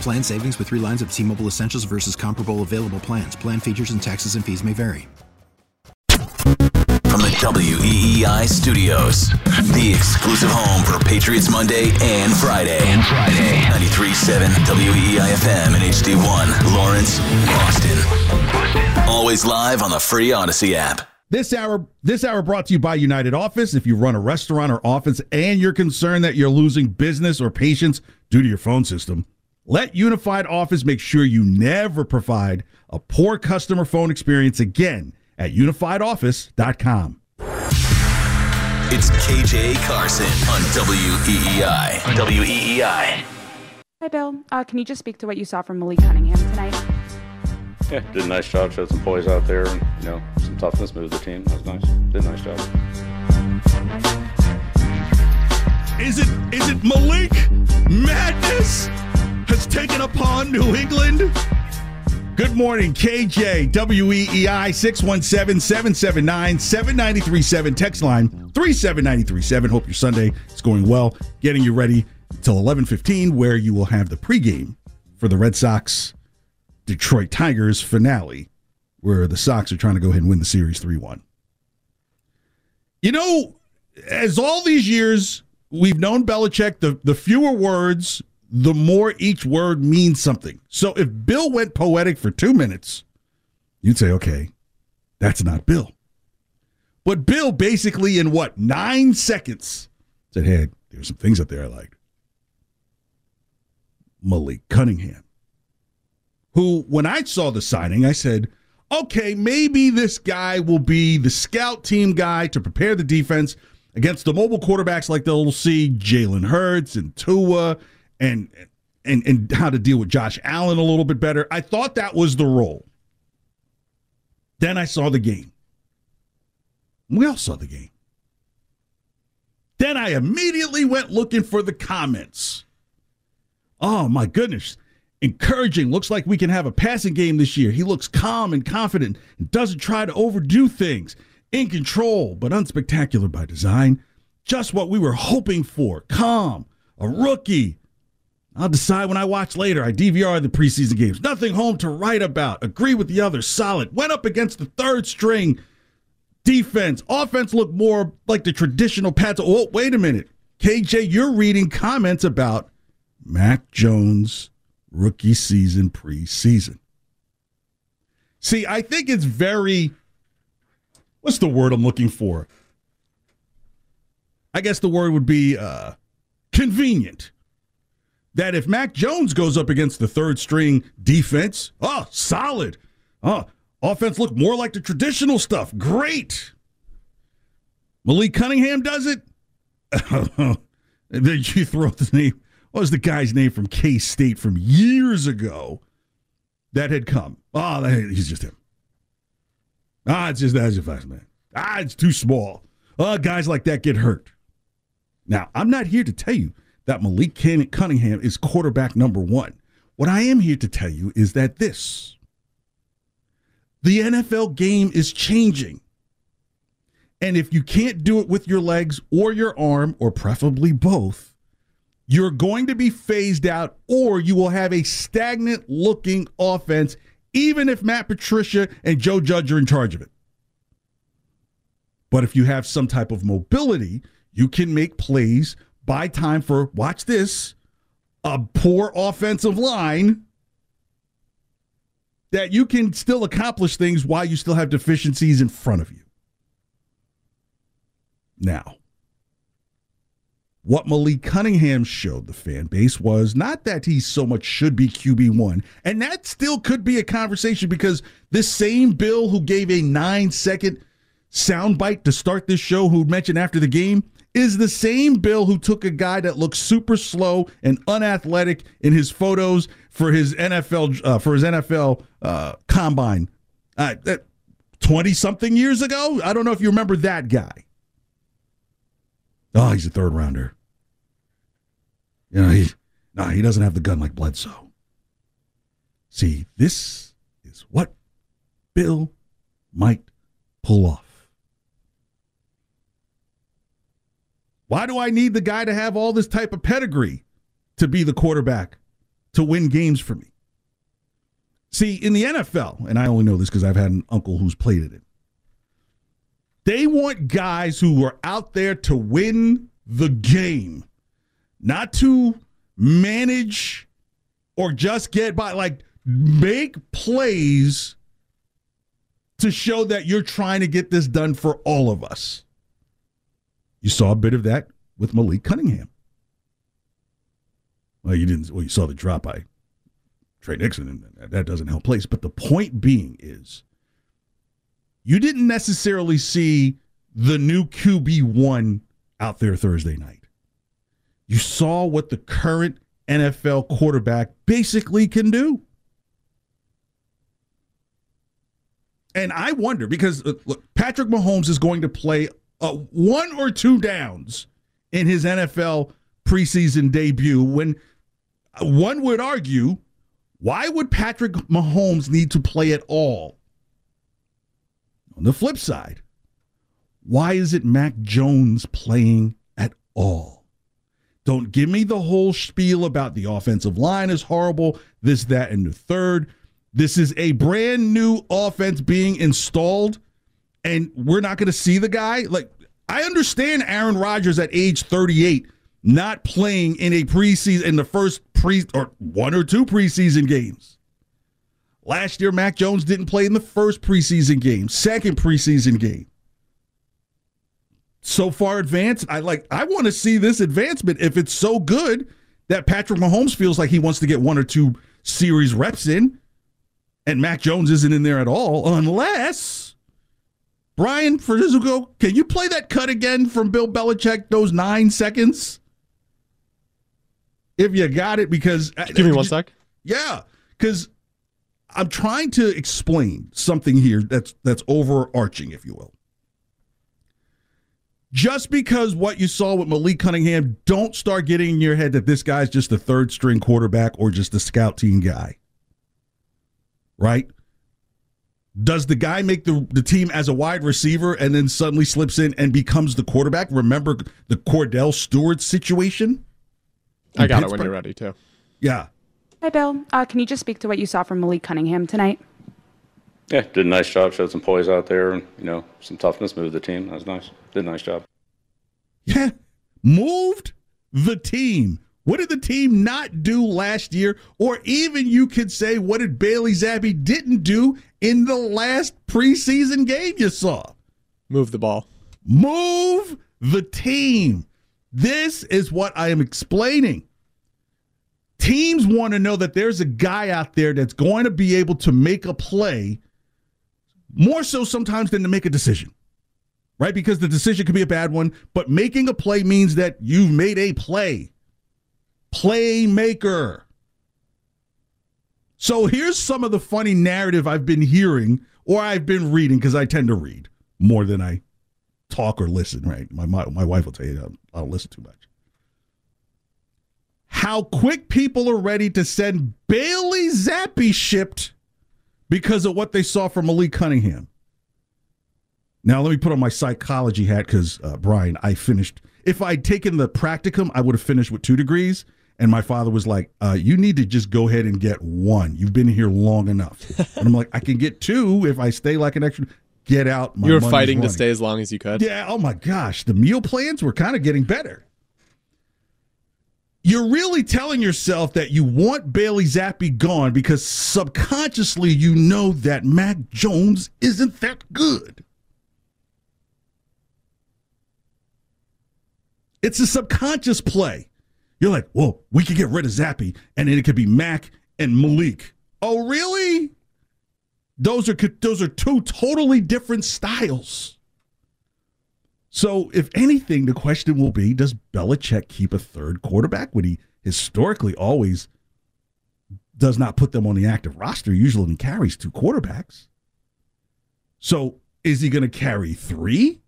Plan savings with three lines of T Mobile Essentials versus comparable available plans. Plan features and taxes and fees may vary. From the WEEI studios, the exclusive home for Patriots Monday and Friday. And Friday. 93.7 WEEI FM and HD1, Lawrence, Boston. Always live on the free Audacy app. This hour, this hour brought to you by Unified Office. If you run a restaurant or office and you're concerned that you're losing business or patients due to your phone system, let Unified Office make sure you never provide a poor customer phone experience again at unifiedoffice.com. It's KJ Carson on WEEI. WEEI. Hi, Bill. Uh, can you just speak to what you saw from Malik Cunningham tonight? Yeah, did a nice job. Showed some poise out there, and you know some toughness. Moved the team. That was nice. Did a nice job. Is it is it Malik Madness has taken upon New England? Good morning, KJ, WEEI 617 779 7937. Text line 37937. Hope your Sunday is going well. Getting you ready till 1115, where you will have the pregame for the Red Sox Detroit Tigers finale, where the Sox are trying to go ahead and win the series 3 1. You know, as all these years we've known Belichick, the, the fewer words, the more each word means something. So if Bill went poetic for two minutes, you'd say, okay, that's not Bill. But Bill basically, in what, nine seconds, said, hey, there's some things up there I liked. Malik Cunningham, who, when I saw the signing, I said, okay, maybe this guy will be the scout team guy to prepare the defense against the mobile quarterbacks like they'll see Jalen Hurts and Tua and and and how to deal with Josh Allen a little bit better. I thought that was the role. Then I saw the game. We all saw the game. Then I immediately went looking for the comments. Oh my goodness. Encouraging. Looks like we can have a passing game this year. He looks calm and confident and doesn't try to overdo things. In control, but unspectacular by design. Just what we were hoping for. Calm. A rookie. I'll decide when I watch later. I DVR the preseason games. Nothing home to write about. Agree with the others. Solid. Went up against the third string defense. Offense looked more like the traditional Pats. Oh, wait a minute. KJ, you're reading comments about Mac Jones rookie season preseason. See, I think it's very what's the word I'm looking for? I guess the word would be uh, convenient. That if Mac Jones goes up against the third string defense, oh, solid. Oh, offense looked more like the traditional stuff. Great. Malik Cunningham does it. then you throw the name. What was the guy's name from K State from years ago that had come? Oh, he's just him. Ah, it's just that's a fast man. Ah, it's too small. Oh, guys like that get hurt. Now, I'm not here to tell you that Malik Cunningham is quarterback number one. What I am here to tell you is that this the NFL game is changing. And if you can't do it with your legs or your arm, or preferably both, you're going to be phased out, or you will have a stagnant looking offense, even if Matt Patricia and Joe Judge are in charge of it. But if you have some type of mobility, you can make plays, buy time for, watch this, a poor offensive line that you can still accomplish things while you still have deficiencies in front of you. Now, what Malik Cunningham showed the fan base was not that he so much should be QB1, and that still could be a conversation because this same Bill who gave a nine second soundbite to start this show, who mentioned after the game, is the same Bill who took a guy that looks super slow and unathletic in his photos for his NFL uh, for his NFL uh, combine, twenty uh, something years ago. I don't know if you remember that guy. Oh, he's a third rounder. You know, he no, he doesn't have the gun like Bledsoe. See, this is what Bill might pull off. Why do I need the guy to have all this type of pedigree to be the quarterback to win games for me? See, in the NFL, and I only know this because I've had an uncle who's played in it. They want guys who are out there to win the game, not to manage or just get by. Like, make plays to show that you're trying to get this done for all of us. You saw a bit of that with Malik Cunningham. Well, you didn't. Well, you saw the drop by Tre Nixon, and that doesn't help place. But the point being is, you didn't necessarily see the new QB one out there Thursday night. You saw what the current NFL quarterback basically can do. And I wonder because uh, look, Patrick Mahomes is going to play uh, one or two downs in his NFL preseason debut when one would argue why would Patrick Mahomes need to play at all? On the flip side, why is it Mac Jones playing at all? Don't give me the whole spiel about the offensive line is horrible, this, that, and the third. This is a brand new offense being installed and we're not going to see the guy. Like, I understand Aaron Rodgers at age 38 not playing in a preseason in the first pre or one or two preseason games. Last year, Mac Jones didn't play in the first preseason game, second preseason game. So far advanced, I like. I want to see this advancement. If it's so good that Patrick Mahomes feels like he wants to get one or two series reps in, and Mac Jones isn't in there at all, unless Brian Ferzuko, can you play that cut again from Bill Belichick, those nine seconds? If you got it, because. Uh, Give me one sec. Yeah, because I'm trying to explain something here that's that's overarching, if you will. Just because what you saw with Malik Cunningham, don't start getting in your head that this guy's just a third string quarterback or just a scout team guy. Right? Does the guy make the, the team as a wide receiver and then suddenly slips in and becomes the quarterback? Remember the Kordell Stewart situation? I got Pittsburgh? it when you're ready, too. Yeah. Hi, Bill. Uh, can you just speak to what you saw from Malik Cunningham tonight? Yeah, did a nice job. Showed some poise out there and, you know, some toughness. Moved the team. That was nice. Did a nice job. Yeah. Moved the team. What did the team not do last year? Or even you could say, what did Bailey Zappe didn't do in the last preseason game you saw? Move the ball. Move the team. This is what I am explaining. Teams want to know that there's a guy out there that's going to be able to make a play more so sometimes than to make a decision, right? Because the decision could be a bad one, but making a play means that you've made a play playmaker. So here's some of the funny narrative I've been hearing or I've been reading because I tend to read more than I talk or listen, right? My, my, my wife will tell you I don't listen too much. How quick people are ready to send Bailey Zappe shipped because of what they saw from Malik Cunningham. Now, let me put on my psychology hat because, uh, Brian, I finished. If I'd taken the practicum, I would have finished with two degrees. And my father was like, uh, "You need to just go ahead and get one. You've been here long enough." and I'm like, "I can get two if I stay like an extra." Get out. you were fighting to stay as long as you could. Yeah. Oh my gosh, the meal plans were kind of getting better. You're really telling yourself that you want Bailey Zappe gone because subconsciously you know that Mac Jones isn't that good. It's a subconscious play. You're like, well, we could get rid of Zappe, and then it could be Mac and Malik. Oh, really? Those are those are two totally different styles. So, if anything, the question will be: Does Belichick keep a third quarterback when he historically always does not put them on the active roster? Usually, carries two quarterbacks. So, is he going to carry three?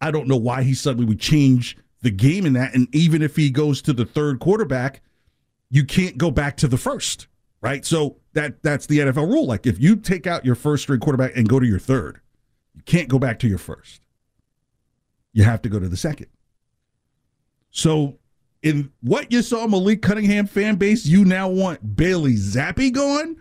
I don't know why he suddenly would change the game in that. And even if he goes to the third quarterback, you can't go back to the first, right? So that that's the NFL rule. Like if you take out your first string quarterback and go to your third, you can't go back to your first. You have to go to the second. So in what you saw Malik Cunningham fan base, you now want Bailey Zappe gone?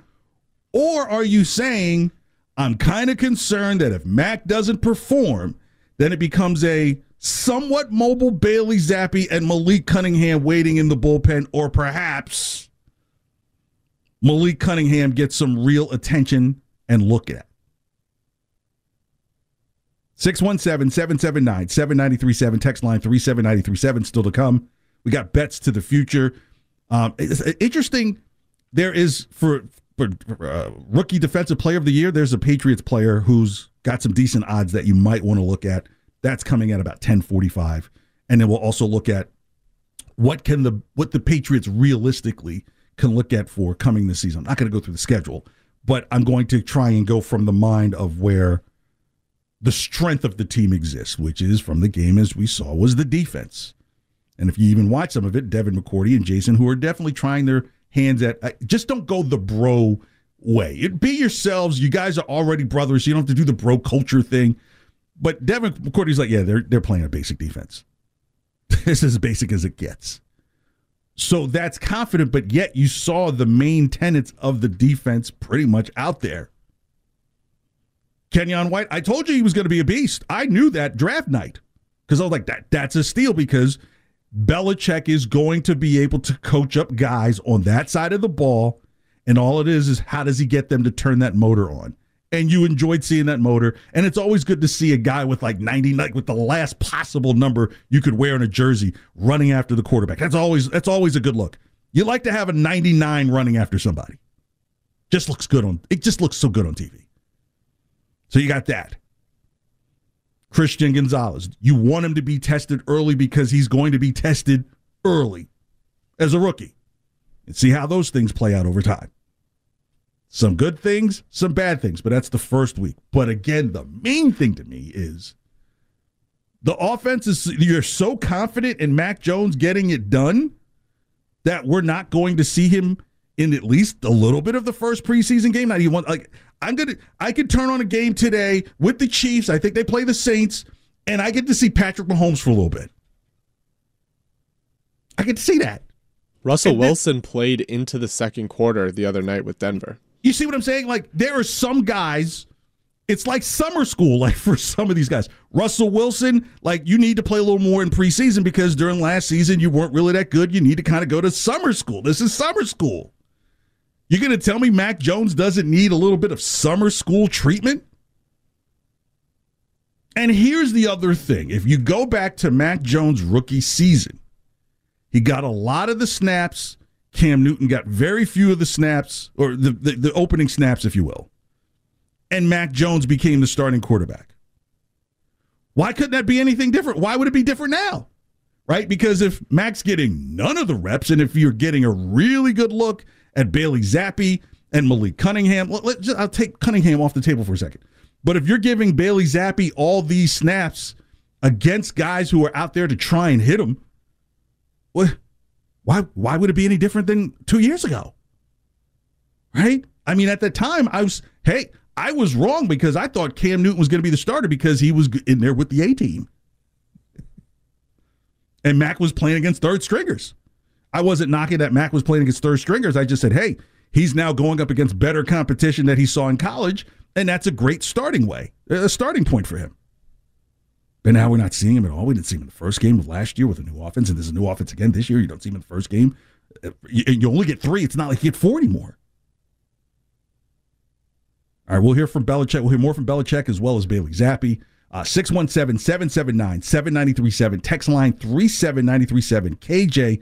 Or are you saying I'm kind of concerned that if Mac doesn't perform, then it becomes a somewhat mobile Bailey Zappe and Malik Cunningham waiting in the bullpen, or perhaps Malik Cunningham gets some real attention and look at. 617 779 7937, text line 37937, still to come. We got bets to the future. Um, it's interesting. There is for, for uh, rookie defensive player of the year, there's a Patriots player who's got some decent odds that you might want to look at. That's coming at about 1045. And then we'll also look at what can the what the Patriots realistically can look at for coming this season. I'm not going to go through the schedule, but I'm going to try and go from the mind of where the strength of the team exists, which is from the game as we saw was the defense. And if you even watch some of it, Devin McCourty and Jason, who are definitely trying their hands at, uh, just don't go the bro way. It, be yourselves. You guys are already brothers. So you don't have to do the bro culture thing. But Devin McCourty's like, yeah, they're they're playing a basic defense. this is as basic as it gets. So that's confident, but yet you saw the main tenets of the defense pretty much out there. Keion White, I told you he was going to be a beast. I knew that draft night because I was like, that that's a steal because Belichick is going to be able to coach up guys on that side of the ball. And all it is is how does he get them to turn that motor on? and you enjoyed seeing that motor. And it's always good to see a guy with like 90, like with the last possible number you could wear in a jersey running after the quarterback. That's always that's always a good look. You like to have a 99 running after somebody. Just looks good on it just looks so good on TV. So you got that. Christian Gonzalez. You want him to be tested early because he's going to be tested early as a rookie. And see how those things play out over time. Some good things, some bad things, but that's the first week. But again, the main thing to me is the offense is you're so confident in Mac Jones getting it done that we're not going to see him in at least a little bit of the first preseason game. Not you want like I'm gonna I could turn on a game today with the Chiefs. I think they play the Saints, and I get to see Patrick Mahomes for a little bit. I get to see that. Russell and Wilson then, played into the second quarter the other night with Denver. You see what I'm saying? Like there are some guys. It's like summer school, like for some of these guys. Russell Wilson, like you need to play a little more in preseason because during last season you weren't really that good. You need to kind of go to summer school. This is summer school. You're going to tell me Mac Jones doesn't need a little bit of summer school treatment? And here's the other thing. If you go back to Mac Jones' rookie season, he got a lot of the snaps Cam Newton got very few of the snaps, or the, the, the opening snaps, if you will. And Mac Jones became the starting quarterback. Why couldn't that be anything different? Why would it be different now? Right? Because if Mac's getting none of the reps, and if you're getting a really good look at Bailey Zappe and Malik Cunningham, let, let, just, I'll take Cunningham off the table for a second. But if you're giving Bailey Zappe all these snaps against guys who are out there to try and hit him, what? Why why would it be any different than two years ago? Right? I mean, at the time, I was hey, I was wrong because I thought Cam Newton was going to be the starter because he was in there with the A team. And Mac was playing against third stringers. I wasn't knocking that Mac was playing against third stringers. I just said, hey, he's now going up against better competition that he saw in college, and that's a great starting way, a starting point for him. But now we're not seeing him at all. We didn't see him in the first game of last year with a new offense, and there's a new offense again this year. You don't see him in the first game. Uh, You, only get three. It's not like you get four anymore. All right, we'll hear from Belichick. We'll hear more from Belichick as well as Bailey Zappe. Uh, 617 779 7937. Text line 37937. KJ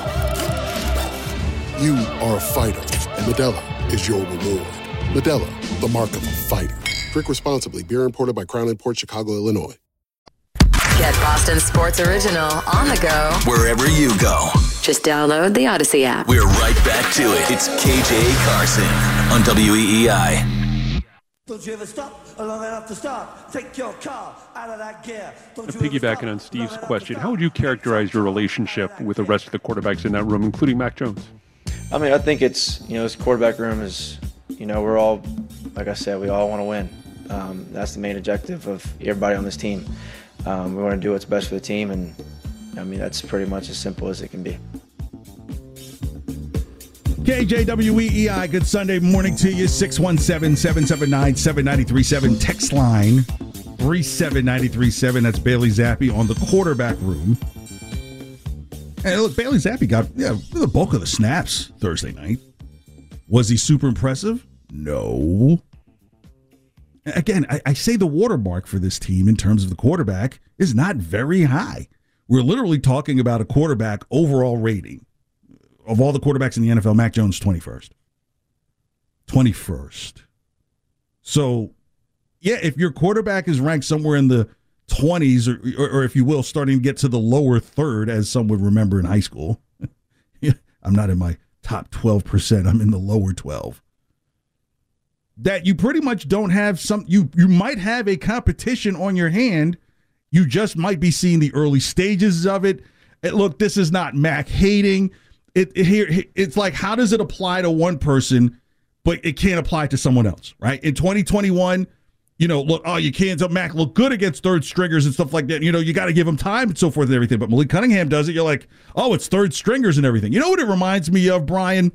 You are a fighter, and Modelo is your reward. Modelo, the mark of a fighter. Drink responsibly. Beer imported by Crown Port Chicago, Illinois. Get Boston Sports Original on the go. Wherever you go. Just download the Audacy app. We're right back to it. It's KJ Carson on WEEI. Don't you ever stop long enough to stop? Take your car out of that gear. Don't you Piggybacking stop on Steve's question, how would you characterize your relationship with the rest of the quarterbacks in that room, including Mac Jones? I mean, I think it's you know, this quarterback room is, you know, we're all, like I said, we all want to win. Um, that's the main objective of everybody on this team. Um, we want to do what's best for the team, and I mean that's pretty much as simple as it can be. KJWEEI, good Sunday morning to you. 617 779 7937. Text line 37937. That's Bailey Zappe on the quarterback room. And look, Bailey Zappe got yeah, the bulk of the snaps Thursday night. Was he super impressive? No. Again, I, I say the watermark for this team in terms of the quarterback is not very high. We're literally talking about a quarterback overall rating of all the quarterbacks in the NFL, Mac Jones 21st. 21st. So, yeah, if your quarterback is ranked somewhere in the 20s, or, or, or if you will, starting to get to the lower third, as some would remember in high school, I'm not in my top 12%, I'm in the lower 12. That you pretty much don't have some, you, you might have a competition on your hand. You just might be seeing the early stages of it. And look, this is not Mac hating it, it here it's like how does it apply to one person but it can't apply to someone else right in 2021 you know look oh you can't mac look good against third stringers and stuff like that. You know you got to give him time and so forth and everything. But malik cunningham does it you're like oh it's third stringers and everything. You know what it reminds me of brian?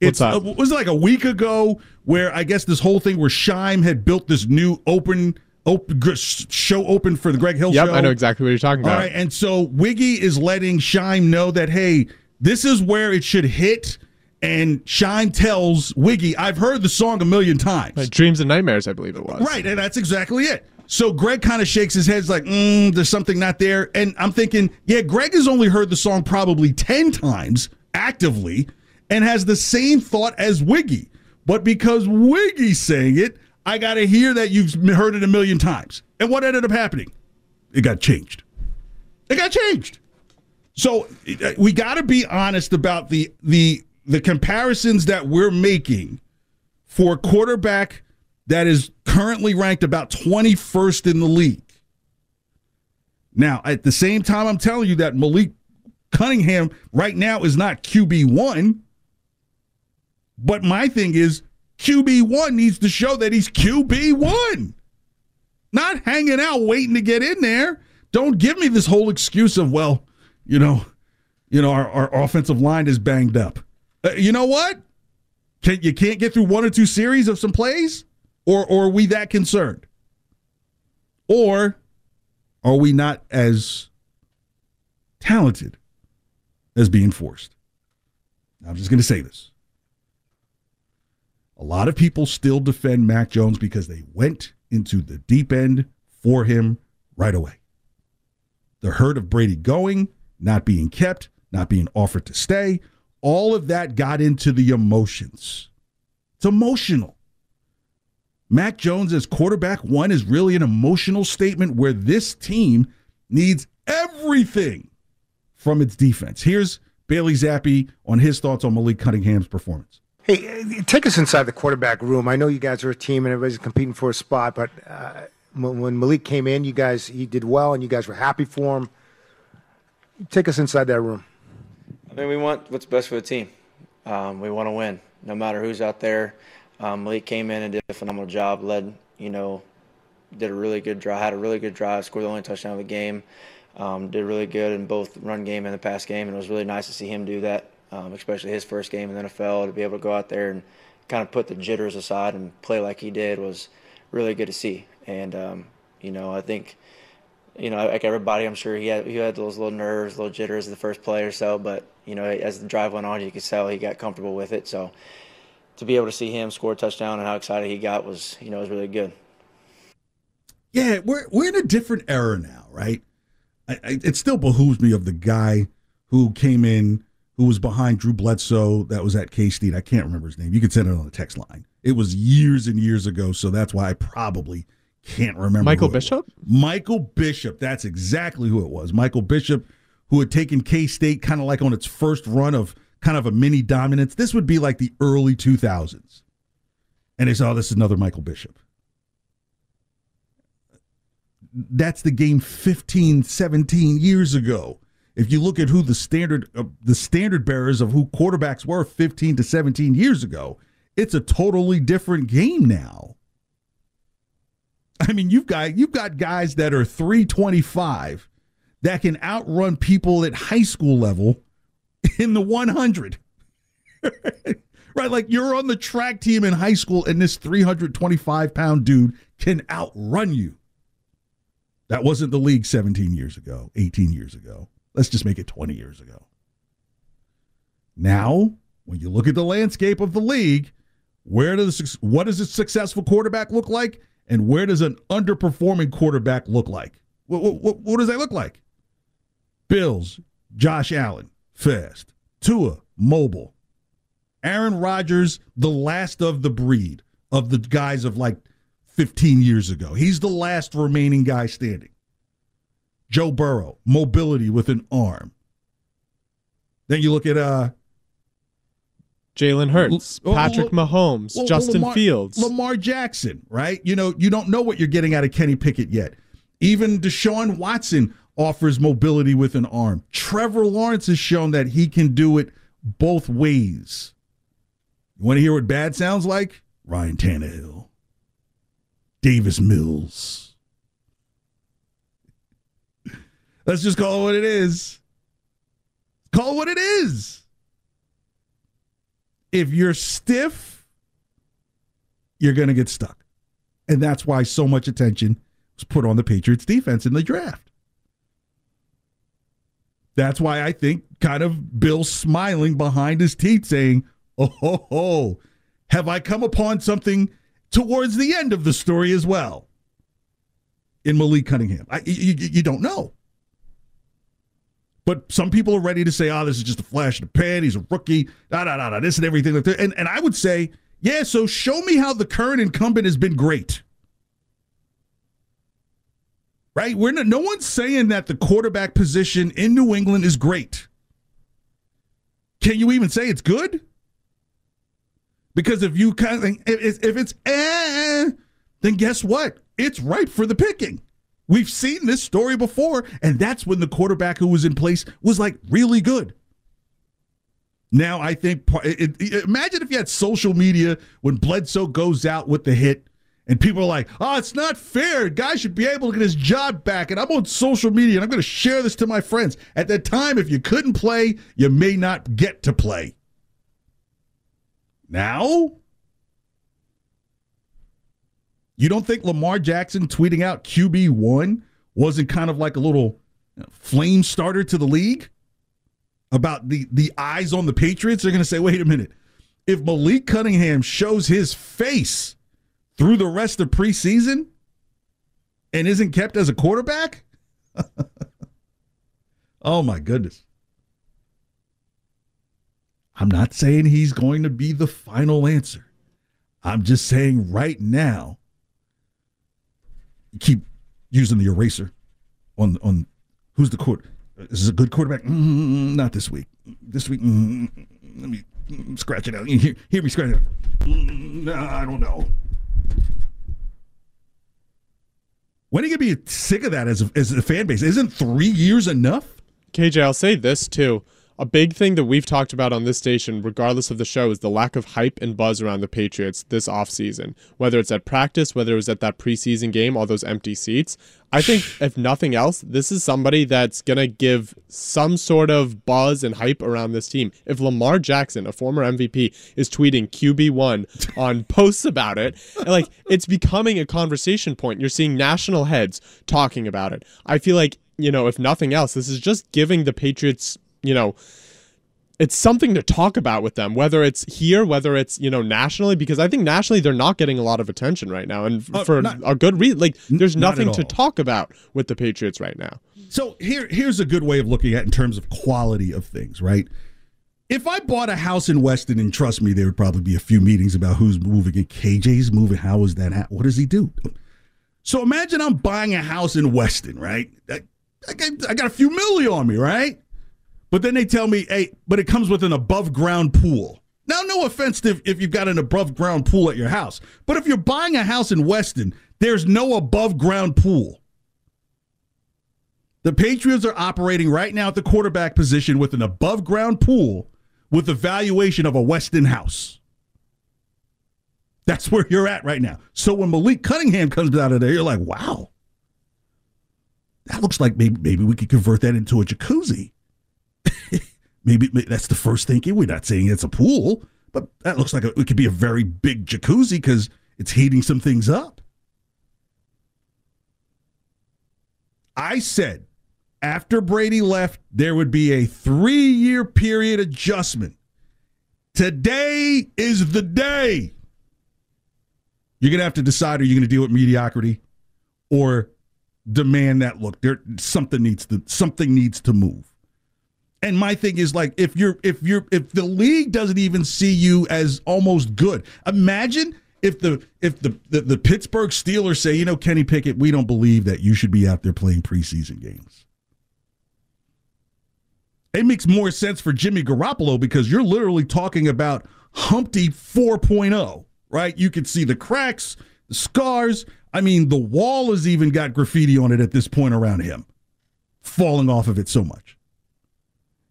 It's uh, was it like a week ago where i guess this whole thing where Shine had built this new open open show open for the greg hill yep, show? i know exactly what you're talking about. All right and so wiggy is letting Shine know that hey this is where it should hit. And Shine tells Wiggy, I've heard the song a million times. Like Dreams and Nightmares, I believe it was. Right, and that's exactly it. So Greg kind of shakes his head, like, mm, there's something not there. And I'm thinking, yeah, Greg has only heard the song probably 10 times actively and has the same thought as Wiggy. But because Wiggy's saying it, I got to hear that you've heard it a million times. And what ended up happening? It got changed. It got changed. So we got to be honest about the the the comparisons that we're making for a quarterback that is currently ranked about 21st in the league. Now, at the same time, I'm telling you that Malik Cunningham right now is not QB1. But my thing is, QB1 needs to show that he's QB1, not hanging out waiting to get in there. Don't give me this whole excuse of well, you know, you know our, our offensive line is banged up. Uh, you know what? Can you can't get through one or two series of some plays, or or are we that concerned, or are we not as talented as being forced? I'm just going to say this. A lot of people still defend Mac Jones because they went into the deep end for him right away. The hurt of Brady going, not being kept, not being offered to stay, all of that got into the emotions. It's emotional. Mac Jones as quarterback one is really an emotional statement where this team needs everything from its defense. Here's Bailey Zappe on his thoughts on Malik Cunningham's performance. Hey, take us inside the quarterback room. I know you guys are a team and everybody's competing for a spot, but uh, when Malik came in, you guys he did well and you guys were happy for him. Take us inside that room. I mean, we want what's best for the team. Um, we want to win, no matter who's out there. Um, Malik came in and did a phenomenal job. Led, you know, did a really good drive. Had a really good drive. Scored the only touchdown of the game. Um, did really good in both run game and the pass game, and it was really nice to see him do that um, especially his first game in the NFL. To be able to go out there and kind of put the jitters aside and play like he did was really good to see. And um, you know, I think you know, like everybody, I'm sure he had he had those little nerves, little jitters the first play or so. But you know, as the drive went on, you could tell he got comfortable with it. So to be able to see him score a touchdown and how excited he got was, you know, was really good. Yeah, we're we're in a different era now, right? I, I, it still behooves me of the guy who came in who was behind Drew Bledsoe that was at K State. I can't remember his name. You can send it on the text line. It was years and years ago, so that's why I probably can't remember. Michael Bishop? Michael Bishop. That's exactly who it was. Michael Bishop, who had taken K State kind of like on its first run of kind of a mini dominance. This would be like the early 2000s. And they saw oh, this is another Michael Bishop. That's the game 15, 17 years ago if you look at who the standard uh, the standard bearers of who quarterbacks were 15 to 17 years ago, it's a totally different game now. I mean, you've got you've got guys that are 325 that can outrun people at high school level in the 100. right, like you're on the track team in high school and this 325 pound dude can outrun you. That wasn't the league 17 years ago, 18 years ago. Let's just make it 20 years ago. Now, when you look at the landscape of the league, where does what does a successful quarterback look like, and where does an underperforming quarterback look like? What, what, what does that look like? Bills, Josh Allen, fast. Tua, mobile. Aaron Rodgers, the last of the breed of the guys of like 15 years ago. He's the last remaining guy standing. Joe Burrow, mobility with an arm. Then you look at uh Jalen Hurts, L- Patrick L- Mahomes, L- Justin Lamar, Fields, Lamar Jackson, right? You know, you don't know what you're getting out of Kenny Pickett yet. Even Deshaun Watson offers mobility with an arm. Trevor Lawrence has shown that he can do it both ways. You want to hear what bad sounds like? Ryan Tannehill, Davis Mills. Let's just call it what it is. Call it what it is. If you're stiff, you're going to get stuck. And that's why so much attention was put on the Patriots defense in the draft. That's why I think kind of Bill smiling behind his teeth saying, oh, ho, ho, have I come upon something towards the end of the story as well in Malik Cunningham? I, you, you don't know. But some people are ready to say, oh, this is just a flash in the pan. He's a rookie, da, da, da, da, this and everything. And, and I would say, yeah, so show me how the current incumbent has been great. Right? We're not, no one's saying that the quarterback position in New England is great. Can you even say it's good? Because if you kind of if, it's eh, then guess what? It's ripe for the picking. We've seen this story before, and that's when the quarterback who was in place was like really good. Now, I think, imagine if you had social media when Bledsoe goes out with the hit And people are like, oh, it's not fair. Guy should be able to get his job back. And I'm on social media and I'm going to share this to my friends. At that time, if you couldn't play, you may not get to play. Now, you don't think Lamar Jackson tweeting out QB1 wasn't kind of like a little flame starter to the league about the, the eyes on the Patriots? They're going to say, wait a minute. If Malik Cunningham shows his face through the rest of preseason and isn't kept as a quarterback? oh, my goodness. I'm not saying he's going to be the final answer. I'm just saying right now, keep using the eraser on on who's the court. Is this a good quarterback? Mm, not this week. This week, mm, let me scratch it out. Hear, hear me scratch it. Mm, I don't know. When are you gonna be sick of that as a, as a fan base? Isn't three years enough? KJ, I'll say this too. A big thing that we've talked about on this station, regardless of the show, is the lack of hype and buzz around the Patriots this offseason. Whether it's at practice, whether it was at that preseason game, all those empty seats. I think, if nothing else, this is somebody that's going to give some sort of buzz and hype around this team. If Lamar Jackson, a former MVP, is tweeting QB1 on posts about it, like it's becoming a conversation point. You're seeing national heads talking about it. I feel like, you know, if nothing else, this is just giving the Patriots you know, it's something to talk about with them, whether it's here, whether it's you know nationally, because I think nationally they're not getting a lot of attention right now, and Uh, for not- a good reason. Like, there's not nothing at to talk about with the Patriots right now. So here, here's a good way of looking at it in terms of quality of things, right? If I bought a house in Weston, and trust me, there would probably be a few meetings about who's moving and KJ's moving. How is that? hap- What does he do? So imagine I'm buying a house in Weston, right? I, I, got, I got a few milli on me, right? But then they tell me, hey, but it comes with an above ground pool. Now, no offense if, if you've got an above ground pool at your house, but if you're buying a house in Weston, there's no above ground pool. The Patriots are operating right now at the quarterback position with an above ground pool with the valuation of a Weston house. That's where you're at right now. So when Malik Cunningham comes out of there, you're like, wow, that looks like maybe, maybe we could convert that into a jacuzzi. Maybe, maybe that's the first thinking. We're not saying it's a pool, but that looks like a, it could be a very big jacuzzi because it's heating some things up. I said after Brady left, there would be a three year period adjustment. Today is the day. You're going to have to decide are you going to deal with mediocrity or demand that look there something needs to something needs to move. And my thing is like if you're if you're if the league doesn't even see you as almost good. Imagine if the if the the, the Pittsburgh Steelers say, "You know, Kenny Pickett, we don't believe that you should be out there playing preseason games." It makes more sense for Jimmy Garoppolo because you're literally talking about Humpty 4.0, right? You can see the cracks, the scars. I mean, the wall has even got graffiti on it at this point around him, falling off of it so much.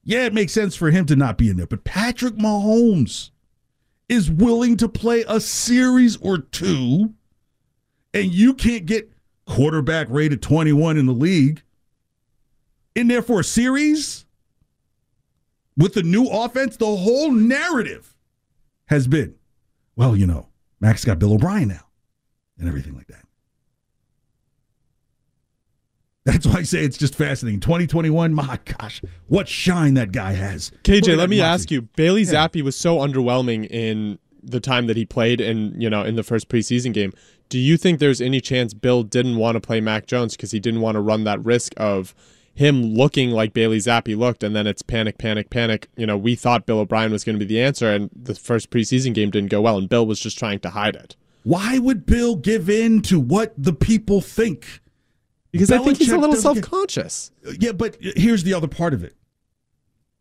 Yeah, it makes sense for him to not be in there, but Patrick Mahomes is willing to play a series or two, and you can't get quarterback rated 21 in the league in there for a series with the new offense. The whole narrative has been, well, you know, Max got Bill O'Brien now and everything like that. That's why I say it's just fascinating. 2021, my gosh, what shine that guy has. KJ, let me moxie. ask you. Bailey Yeah. Zappe was so underwhelming in the time that he played in, you know, in the first preseason game. Do you think there's any chance Bill didn't want to play Mac Jones because he didn't want to run that risk of him looking like Bailey Zappe looked and then it's panic, panic, panic. You know, we thought Bill O'Brien was going to be the answer and the first preseason game didn't go well and Bill was just trying to hide it. Why would Bill give in to what the people think? Because I think he's a little self-conscious. Yeah, but here's the other part of it.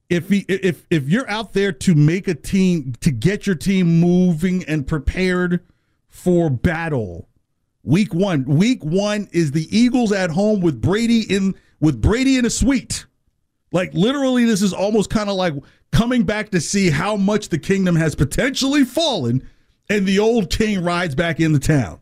If he, if if you're out there to make a team to get your team moving and prepared for battle, week one, week one is the Eagles at home with Brady in with Brady in a suite. Like literally, this is almost kind of like coming back to see how much the kingdom has potentially fallen, and the old king rides back into town.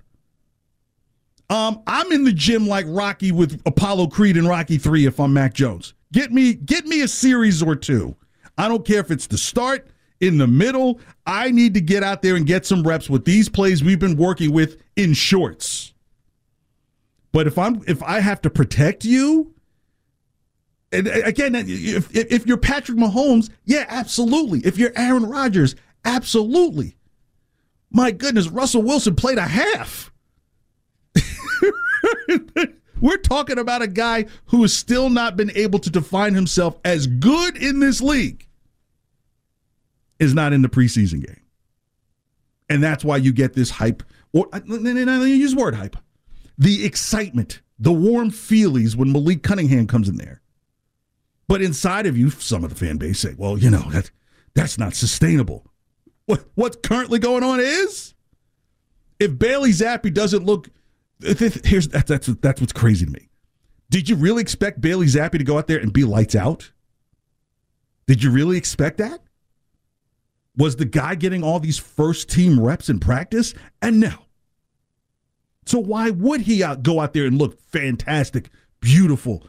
Um, I'm in the gym like Rocky with Apollo Creed and Rocky 3 if I'm Mac Jones. Get me get me a series or two. I don't care if it's the start, in the middle. I need to get out there and get some reps with these plays we've been working with in shorts. But if I'm if I have to protect you, and again, if if you're Patrick Mahomes, yeah, absolutely. If you're Aaron Rodgers, absolutely. My goodness, Russell Wilson played a half. We're talking about a guy who has still not been able to define himself as good in this league. Is not in the preseason game. And that's why you get this hype, or uh, I use word hype, the excitement, the warm feelies when Malik Cunningham comes in there. But inside of you, some of the fan base say, well, you know, that that's not sustainable. What, what's currently going on is if Bailey Zappe doesn't look here's that's that's that's what's crazy to me. Did you really expect Bailey Zappe to go out there and be lights out? Did you really expect that? Was the guy getting all these first team reps in practice? And no. So why would he out, go out there and look fantastic, beautiful?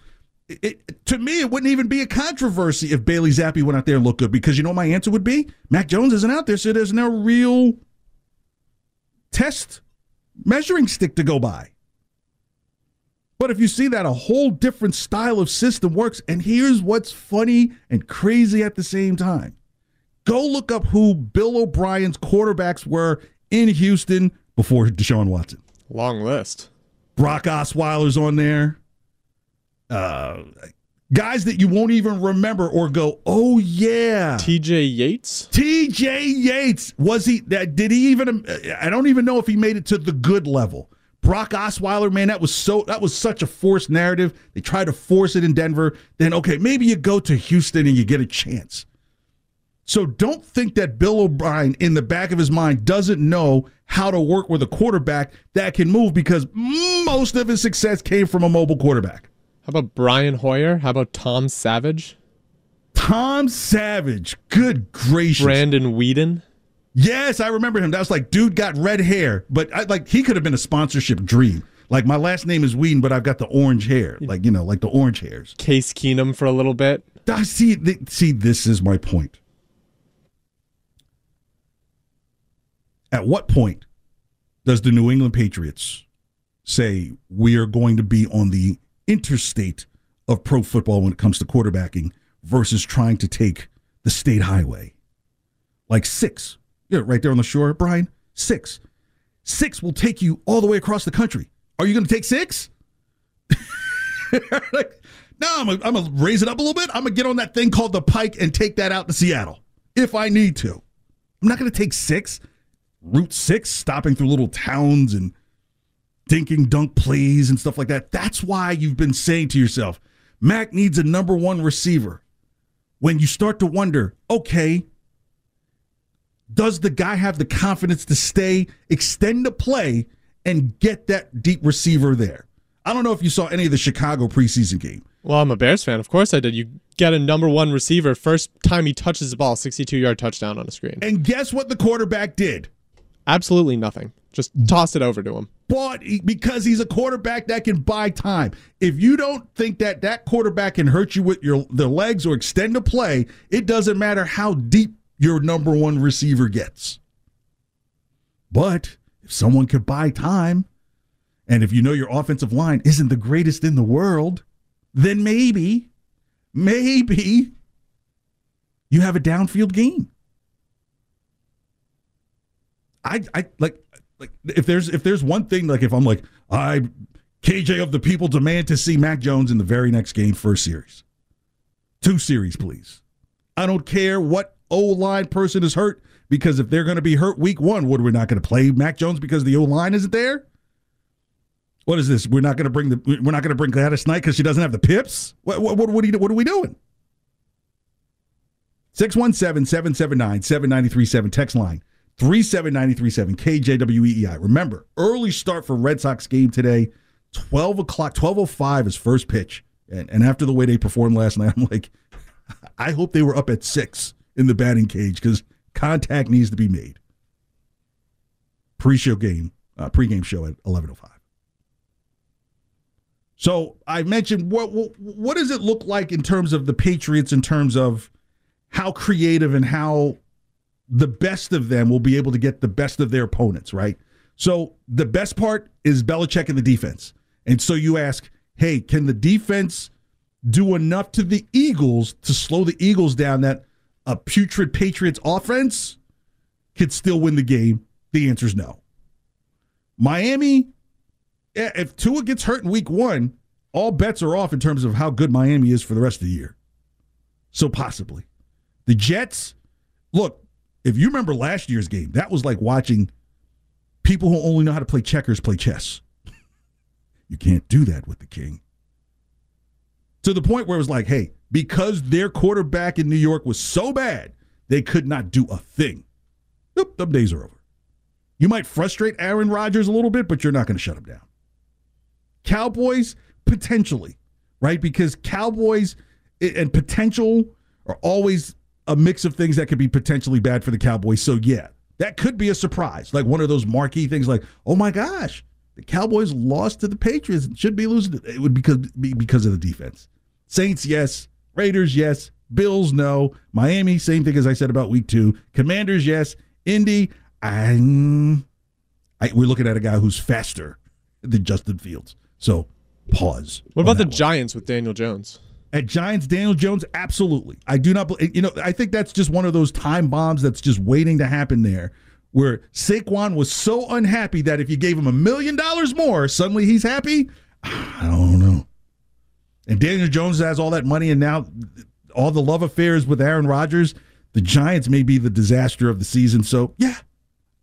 It, it, to me, it wouldn't even be a controversy if Bailey Zappe went out there and looked good because you know my answer would be Mac Jones isn't out there, so there's no real test measuring stick to go by. But if you see that a whole different style of system works, and here's what's funny and crazy at the same time. Go look up who Bill O'Brien's quarterbacks were in Houston before Deshaun Watson. Long list. Brock Osweiler's on there. Uh, guys that you won't even remember or go, oh yeah. TJ Yates? TJ Yates. Was he that did he even I don't even know if he made it to the good level. Brock Osweiler, man, that was so that was such a forced narrative. They tried to force it in Denver. Then okay, maybe you go to Houston and you get a chance. So don't think that Bill O'Brien, in the back of his mind, doesn't know how to work with a quarterback that can move because most of his success came from a mobile quarterback. How about Brian Hoyer? How about Tom Savage? Tom Savage. Good gracious. Brandon Weeden. Yes, I remember him. That was like, dude got red hair, but I, like he could have been a sponsorship dream. Like my last name is Weeden, but I've got the orange hair, like you know, like the orange hairs. Case Keenum for a little bit. I see. See, this is my point. At what point does the New England Patriots say we are going to be on the interstate of pro football when it comes to quarterbacking versus trying to take the state highway? Like six. Yeah, right there on the shore, Brian. Six. Six will take you all the way across the country. Are you going to take six? like, no, I'm going to raise it up a little bit. I'm going to get on that thing called the Pike and take that out to Seattle if I need to. I'm not going to take six. Route 6, stopping through little towns and dinking dunk plays and stuff like that. That's why you've been saying to yourself, Mac needs a number one receiver. When you start to wonder, okay, does the guy have the confidence to stay, extend the play, and get that deep receiver there? I don't know if you saw any of the Chicago preseason game. Well, I'm a Bears fan. Of course I did. You get a number one receiver first time he touches the ball, 62 yard touchdown on a screen. And guess what the quarterback did? Absolutely nothing. Just toss it over to him. But because he's a quarterback that can buy time. If you don't think that that quarterback can hurt you with your the legs or extend a play, it doesn't matter how deep your number one receiver gets. But if someone could buy time, and if you know your offensive line isn't the greatest in the world, then maybe, maybe you have a downfield game. I I like like if there's if there's one thing like if I'm like I KJ of the people demand to see Mac Jones in the very next game first series. Two series, please. I don't care what O line person is hurt because if they're going to be hurt week one, what are we not going to play Mac Jones because the O line isn't there? What is this? We're not going to bring the we're not going to bring Gladys Knight because she doesn't have the pips. What what what, are, you, what are we doing? 617-779-7937 text line 37937 KJWEI. Remember, early start for Red Sox game today. 12 o'clock, 12.05 is first pitch. And, and after the way they performed last night, I'm like, I hope they were up at six in the batting cage because contact needs to be made. Pre-show game, uh, pre-game show at 11.05. So I mentioned what, what what does it look like in terms of the Patriots in terms of how creative and how the best of them will be able to get the best of their opponents, right? So the best part is Belichick and the defense. And so you ask, hey, can the defense do enough to the Eagles to slow the Eagles down that a putrid Patriots offense could still win the game? The answer is no. Miami, eh, if Tua gets hurt in week one, all bets are off in terms of how good Miami is for the rest of the year. So possibly. The Jets, look, if you remember last year's game, that was like watching people who only know how to play checkers play chess. You can't do that with the king. To the point where it was like, hey, because their quarterback in New York was so bad, they could not do a thing. Nope, them days are over. You might frustrate Aaron Rodgers a little bit, but you're not going to shut him down. Cowboys, potentially, right? Because Cowboys and potential are always a mix of things that could be potentially bad for the Cowboys. So, yeah, that could be a surprise. Like one of those marquee things like, oh my gosh, the Cowboys lost to the Patriots and should be losing. It would because, be because of the defense. Saints, yes. Raiders, yes. Bills, no. Miami, same thing as I said about week two. Commanders, yes. Indy, I'm, I, we're looking at a guy who's faster than Justin Fields. So pause. What about the one. Giants with Daniel Jones? At Giants, Daniel Jones, absolutely. I do not, you know, I think that's just one of those time bombs that's just waiting to happen there where Saquon was so unhappy that if you gave him a million dollars more, suddenly he's happy. Ah, I don't know. And Daniel Jones has all that money, and now all the love affairs with Aaron Rodgers. The Giants may be the disaster of the season. So, yeah,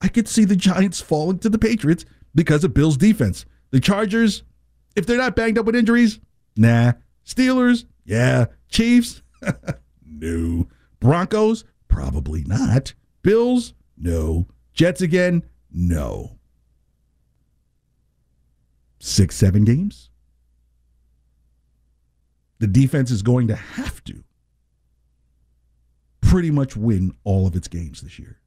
I could see the Giants falling to the Patriots because of Bill's defense. The Chargers, if they're not banged up with injuries, nah. Steelers, yeah. Chiefs, no. Broncos, probably not. Bills, no. Jets again, no. Six, seven games? The defense is going to have to pretty much win all of its games this year.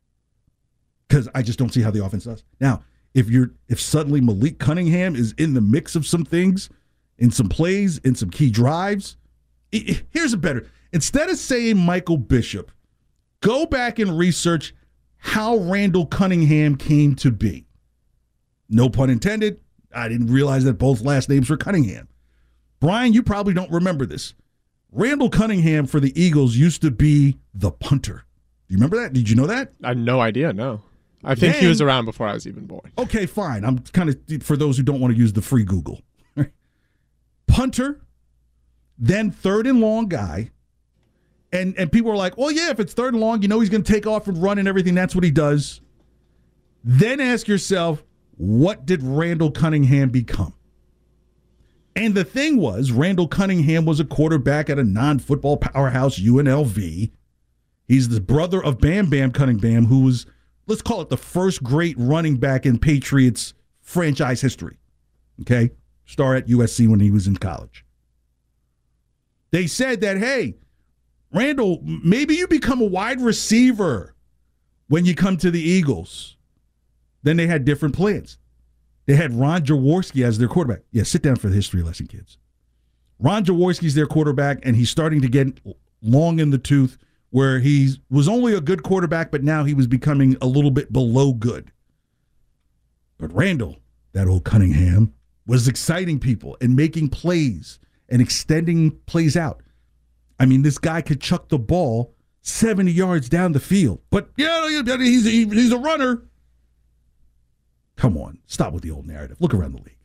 Because I just don't see how the offense does. Now, if you're if suddenly Malik Cunningham is in the mix of some things, in some plays, in some key drives, here's a better. Instead of saying Michael Bishop, go back and research how Randall Cunningham came to be. No pun intended. I didn't realize that both last names were Cunningham. Brian, you probably don't remember this. Randall Cunningham for the Eagles used to be the punter. Do you remember that? Did you know that? I had no idea. No. I think then, he was around before I was even born. Okay, fine. I'm kind of for those who don't want to use the free Google. Punter, then third and long guy. And and people are like, "Well, yeah, if it's third and long, you know he's going to take off and run and everything. That's what he does." Then ask yourself, what did Randall Cunningham become? And the thing was, Randall Cunningham was a quarterback at a non-football powerhouse UNLV. He's the brother of Bam Bam Cunningham, who was let's call it the first great running back in Patriots franchise history. Okay? Star at USC when he was in college. They said that, hey, Randall, maybe you become a wide receiver when you come to the Eagles. Then they had different plans. They had Ron Jaworski as their quarterback. Yeah, sit down for the history lesson, kids. Ron Jaworski's their quarterback, and he's starting to get long in the tooth where he was only a good quarterback, but now he was becoming a little bit below good. But Randall, that old Cunningham, was exciting people and making plays and extending plays out. I mean, this guy could chuck the ball 70 yards down the field, but yeah, he's a, he's a runner. Come on, stop with the old narrative. Look around the league.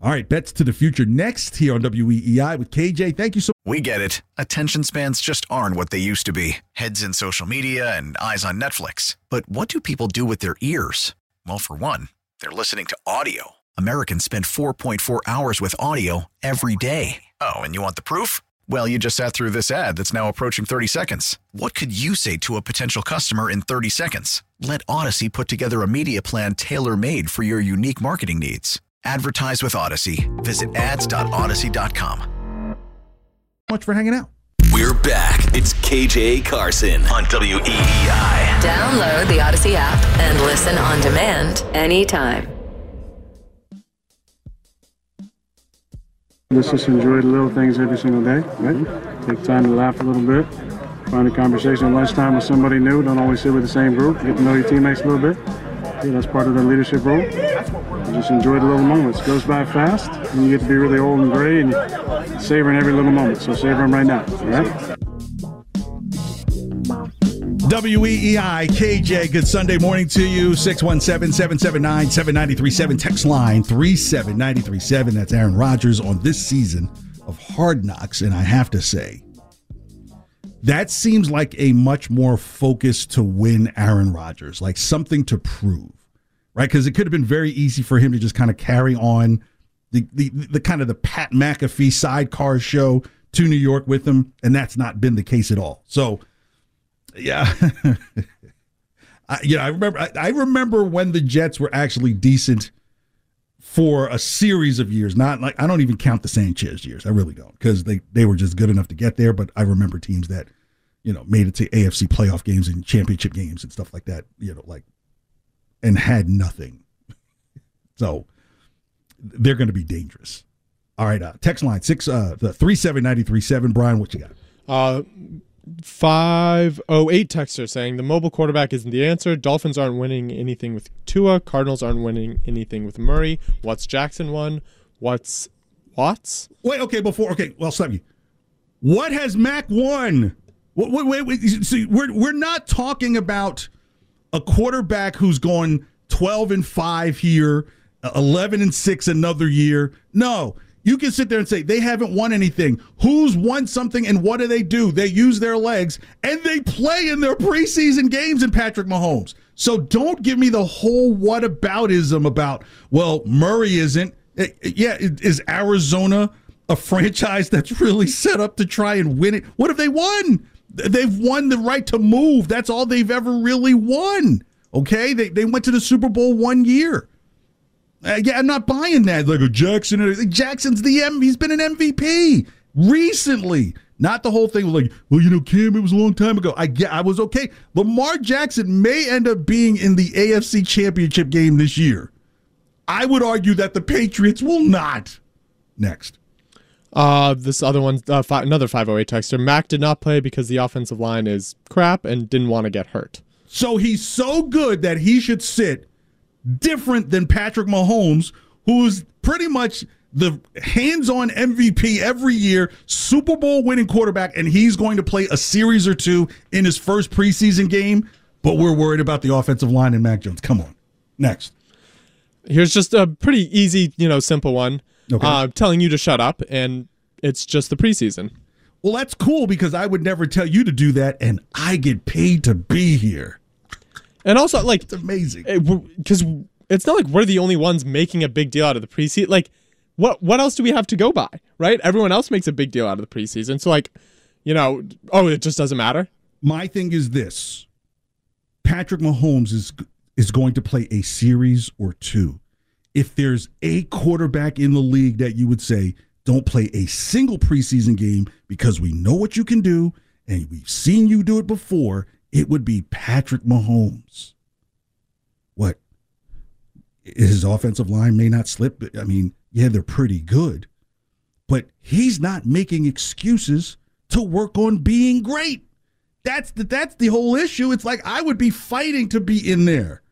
All right, bets to the future next here on WEEI with KJ. Thank you so much. We get it. Attention spans just aren't what they used to be heads in social media and eyes on Netflix. But what do people do with their ears? Well, for one, they're listening to audio. Americans spend 4.4 hours with audio every day. Oh, and you want the proof? Well, you just sat through this ad that's now approaching 30 seconds. What could you say to a potential customer in 30 seconds? Let Audacy put together a media plan tailor made for your unique marketing needs. Advertise with Audacy. Visit ads.audacy.com. Much for hanging out. We're back. It's KJ Carson on WEEI. Download the Audacy app and listen on demand anytime. Let's just enjoy the little things every single day, right? Take time to laugh a little bit. Find a conversation at lunchtime with somebody new. Don't always sit with the same group. Get to know your teammates a little bit. Yeah, that's part of the leadership role. Just enjoy the little moments. It goes by fast, and you get to be really old and gray, and savoring every little moment. So savor them right now, right? WEEI KJ, good Sunday morning to you. 617 779 7937. Text line 37937. That's Aaron Rodgers on this season of Hard Knocks. And I have to say, that seems like a much more focus to win Aaron Rodgers, like something to prove, right? Because it could have been very easy for him to just kind of carry on the, the, the kind of the Pat McAfee sidecar show to New York with him. And that's not been the case at all. So, yeah. I, I remember. I, I, remember when the Jets were actually decent for a series of years. Not like I don't even count the Sanchez years. I really don't because they they were just good enough to get there. But I remember teams that you know made it to AFC playoff games and championship games and stuff like that. You know, like and had nothing. so they're going to be dangerous. All right, uh, text line six uh the three seven ninety three seven. Brian, what you got? Uh 508 texter saying the mobile quarterback isn't the answer. Dolphins aren't winning anything with Tua. Cardinals aren't winning anything with Murray. What's Jackson won? What's Watts? Wait, okay, before okay, well, stop you. What has Mac won? Wait, wait, wait. See, we're we're not talking about a quarterback who's going 12 and 5 here, 11 and 6 another year. No, you can sit there and say they haven't won anything. Who's won something and what do they do? They use their legs and they play in their preseason games in Patrick Mahomes. So don't give me the whole whataboutism about, well, Murray isn't. Eh, eh, yeah, is Arizona a franchise that's really set up to try and win it? What have they won? They've won the right to move. That's all they've ever really won. Okay? They, they went to the Super Bowl one year. Uh, yeah, I'm not buying that. Like a Jackson, Jackson's the M. He's been an MVP recently. Not the whole thing like, well, you know, Cam, it was a long time ago. I get, I was okay. Lamar Jackson may end up being in the AFC Championship game this year. I would argue that the Patriots will not. Next. Uh, this other one, uh, five, another 508 texter. Mac did not play because the offensive line is crap and didn't want to get hurt. So he's so good that he should sit different than Patrick Mahomes, who's pretty much the hands-on MVP every year, Super Bowl winning quarterback, and he's going to play a series or two in his first preseason game. But we're worried about the offensive line and Mac Jones. Come on, next. Here's just a pretty easy, you know, simple one. Okay. Uh, telling you to shut up, and it's just the preseason. Well, that's cool because I would never tell you to do that, and I get paid to be here. And also, like, it's amazing eh, because it, it's not like we're the only ones making a big deal out of the preseason. Like, what what else do we have to go by, right? Everyone else makes a big deal out of the preseason. So, like, you know, oh, it just doesn't matter. My thing is this: Patrick Mahomes is is going to play a series or two. If there's a quarterback in the league that you would say don't play a single preseason game because we know what you can do and we've seen you do it before it would be Patrick Mahomes. What? His offensive line may not slip. But, I mean, yeah, they're pretty good, but he's not making excuses to work on being great. That's the that's the whole issue. It's like I would be fighting to be in there.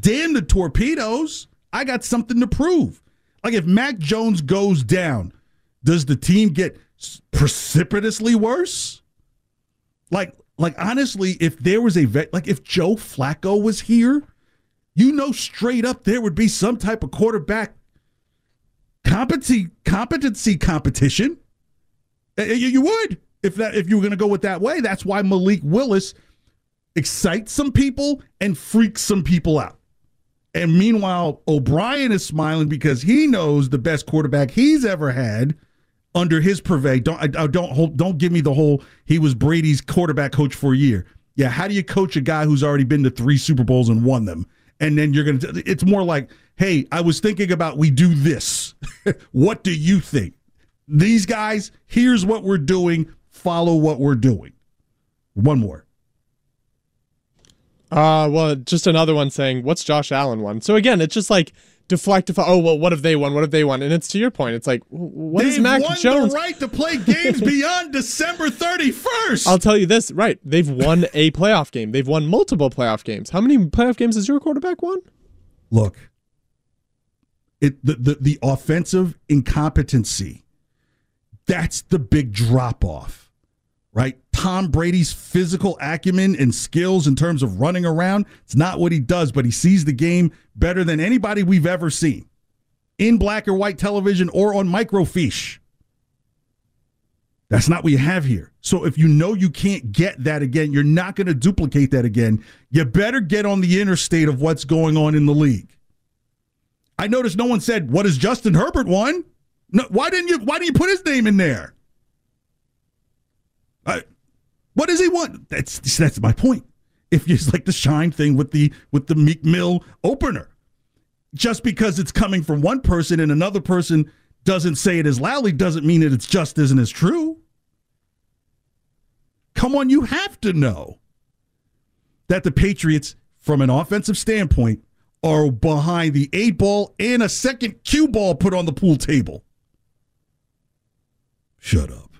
Damn the torpedoes. I got something to prove. Like if Mac Jones goes down, does the team get precipitously worse? Like like honestly, if there was a vet, like if Joe Flacco was here, you know straight up there would be some type of quarterback competency competency competition. You would if that if you were going to go with that way. That's why Malik Willis excites some people and freaks some people out. And meanwhile, O'Brien is smiling because he knows the best quarterback he's ever had under his purvey. Don't I, I don't hold, don't give me the whole he was Brady's quarterback coach for a year. Yeah, how do you coach a guy who's already been to three Super Bowls and won them? And then you're gonna. It's more like, hey, I was thinking about we do this. what do you think? These guys, here's what we're doing. Follow what we're doing. One more. Uh, well, just another one saying, "What's Josh Allen one?" So again, it's just like deflect, deflect. Oh well, what have they won? What have they won? And it's to your point. It's like, what is They've Mac won Jones? the right to play games beyond December 31st. I'll tell you this, right? They've won a playoff game. They've won multiple playoff games. How many playoff games has your quarterback won? Look, it the, the, the offensive incompetency, that's the big drop off, right? Tom Brady's physical acumen and skills in terms of running around, it's not what he does, but he sees the game better than anybody we've ever seen in black or white television or on microfiche. That's not what you have here. So if you know you can't get that again, you're not going to duplicate that again. You better get on the interstate of what's going on in the league. I noticed no one said, "What has Justin Herbert won?" No, why didn't you? Why didn't you put his name in there? What does he want? That's that's my point. If it's like the shine thing with the with the Meek Mill opener, just because it's coming from one person and another person doesn't say it as loudly doesn't mean that it's just isn't as true. Come on, you have to know that the Patriots, from an offensive standpoint, are behind the eight ball and a second cue ball put on the pool table. Shut up.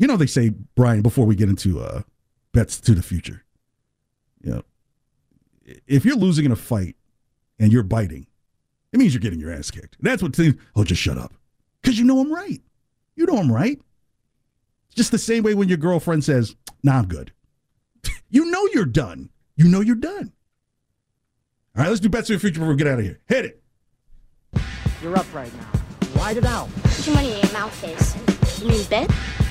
You know, they say, Brian, before we get into uh, bets to the future, you know, if you're losing in a fight and you're biting, it means you're getting your ass kicked. That's what, seems, oh, just shut up. Because you know I'm right. You know I'm right. Just the same way when your girlfriend says, nah, I'm good. you know you're done. You know you're done. All right, let's do bets to the future before we get out of here. Hit it. You're up right now. Ride it out. How much money in your mouth is? You mean bet?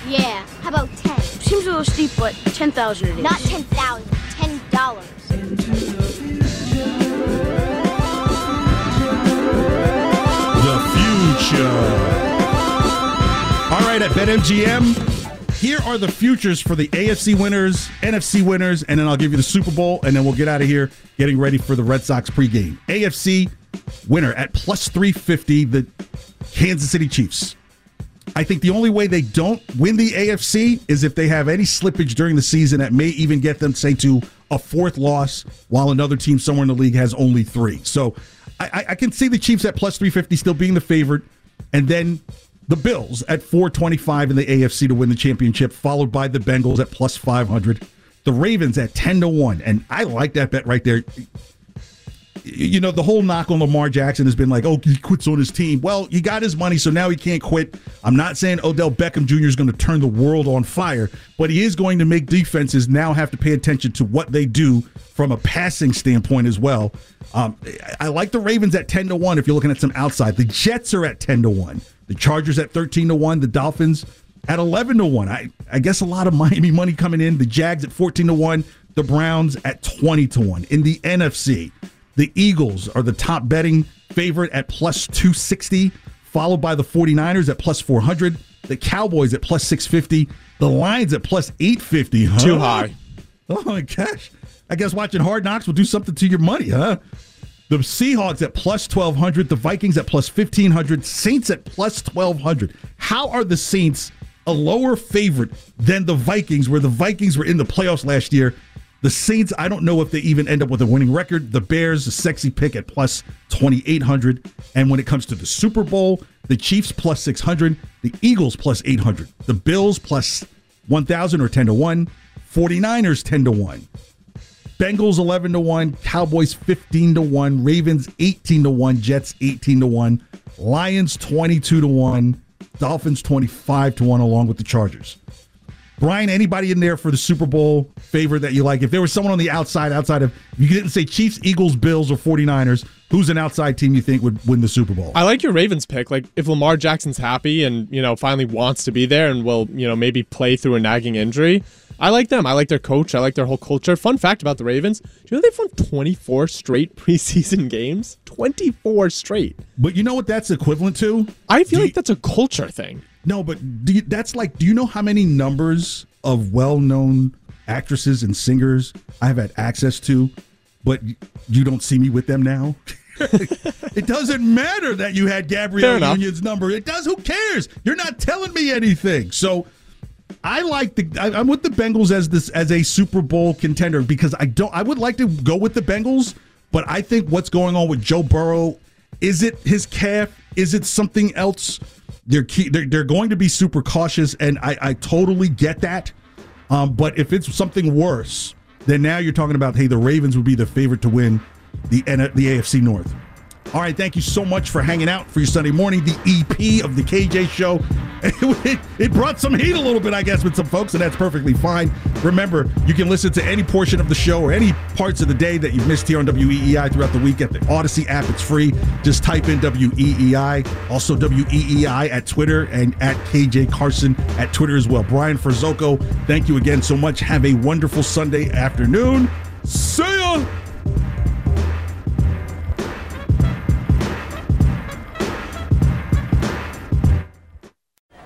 Yeah. How about ten? Seems a little steep, but 10,000 it is. Not ten thousand. Ten dollars. The future. All right, at BetMGM, here are the futures for the AFC winners, NFC winners, and then I'll give you the Super Bowl, and then we'll get out of here getting ready for the Red Sox pregame. AFC winner at plus 350, the Kansas City Chiefs. I think the only way they don't win the AFC is if they have any slippage during the season that may even get them, say, to a fourth loss, while another team somewhere in the league has only three. So I, I can see the Chiefs at plus 350 still being the favorite, and then the Bills at 425 in the AFC to win the championship, followed by the Bengals at plus 500. The Ravens at 10 to 1. And I like that bet right there you know, the whole knock on Lamar Jackson has been like, oh, he quits on his team. Well, he got his money, so now he can't quit. I'm not saying Odell Beckham Jr. is going to turn the world on fire, but he is going to make defenses now have to pay attention to what they do from a passing standpoint as well. Um, I like the Ravens at 10 to 1 if you're looking at some outside. The Jets are at 10 to 1. The Chargers at 13 to 1. The Dolphins at 11 to 1. I, I guess a lot of Miami money coming in. The Jags at 14 to 1. The Browns at 20 to 1. In the NFC, the Eagles are the top betting favorite at plus 260, followed by the 49ers at plus 400, the Cowboys at plus 650, the Lions at plus 850. Huh? Too high. Oh my gosh. I guess watching Hard Knocks will do something to your money, huh? The Seahawks at plus 1200, the Vikings at plus 1500, Saints at plus 1200. How are the Saints a lower favorite than the Vikings, where the Vikings were in the playoffs last year? The Saints, I don't know if they even end up with a winning record. The Bears, a sexy pick at plus 2,800. And when it comes to the Super Bowl, the Chiefs plus 600, the Eagles plus 800, the Bills plus 1,000 or 10 to 1, 49ers 10 to 1. Bengals 11 to 1, Cowboys 15 to 1, Ravens 18 to 1, Jets 18 to 1, Lions 22 to 1, Dolphins 25 to 1 along with the Chargers. Brian, anybody in there for the Super Bowl favorite that you like? If there was someone on the outside, outside of, you didn't say Chiefs, Eagles, Bills, or 49ers, who's an outside team you think would win the Super Bowl? I like your Ravens pick. Like, if Lamar Jackson's happy and, you know, finally wants to be there and will, you know, maybe play through a nagging injury, I like them. I like their coach. I like their whole culture. Fun fact about the Ravens do you know they've won 24 straight preseason games? 24 straight. But you know what that's equivalent to? I feel like that's a culture thing. No, but do you, that's like, do you know how many numbers of well-known actresses and singers I have had access to, but you don't see me with them now? it doesn't matter that you had Gabrielle Union's number. It does. Who cares? You're not telling me anything. So I like the. I, I'm with the Bengals as this as a Super Bowl contender because I don't. I would like to go with the Bengals, But I think what's going on with Joe Burrow is it his calf? Is it something else? They're key, they're, they're going to be super cautious, and I, I totally get that. Um, but if it's something worse, then now you're talking about hey, the Ravens would be the favorite to win the the AFC North. All right, thank you so much for hanging out for your Sunday morning. The EP of the KJ Show. It, brought some heat a little bit, I guess, with some folks, and that's perfectly fine. Remember, you can listen to any portion of the show or any parts of the day that you've missed here on WEEI throughout the week at the Audacy app. It's free. Just type in WEEI. Also, WEEI at Twitter and at KJ Carson at Twitter as well. Brian Ferzoco, thank you again so much. Have a wonderful Sunday afternoon. See ya!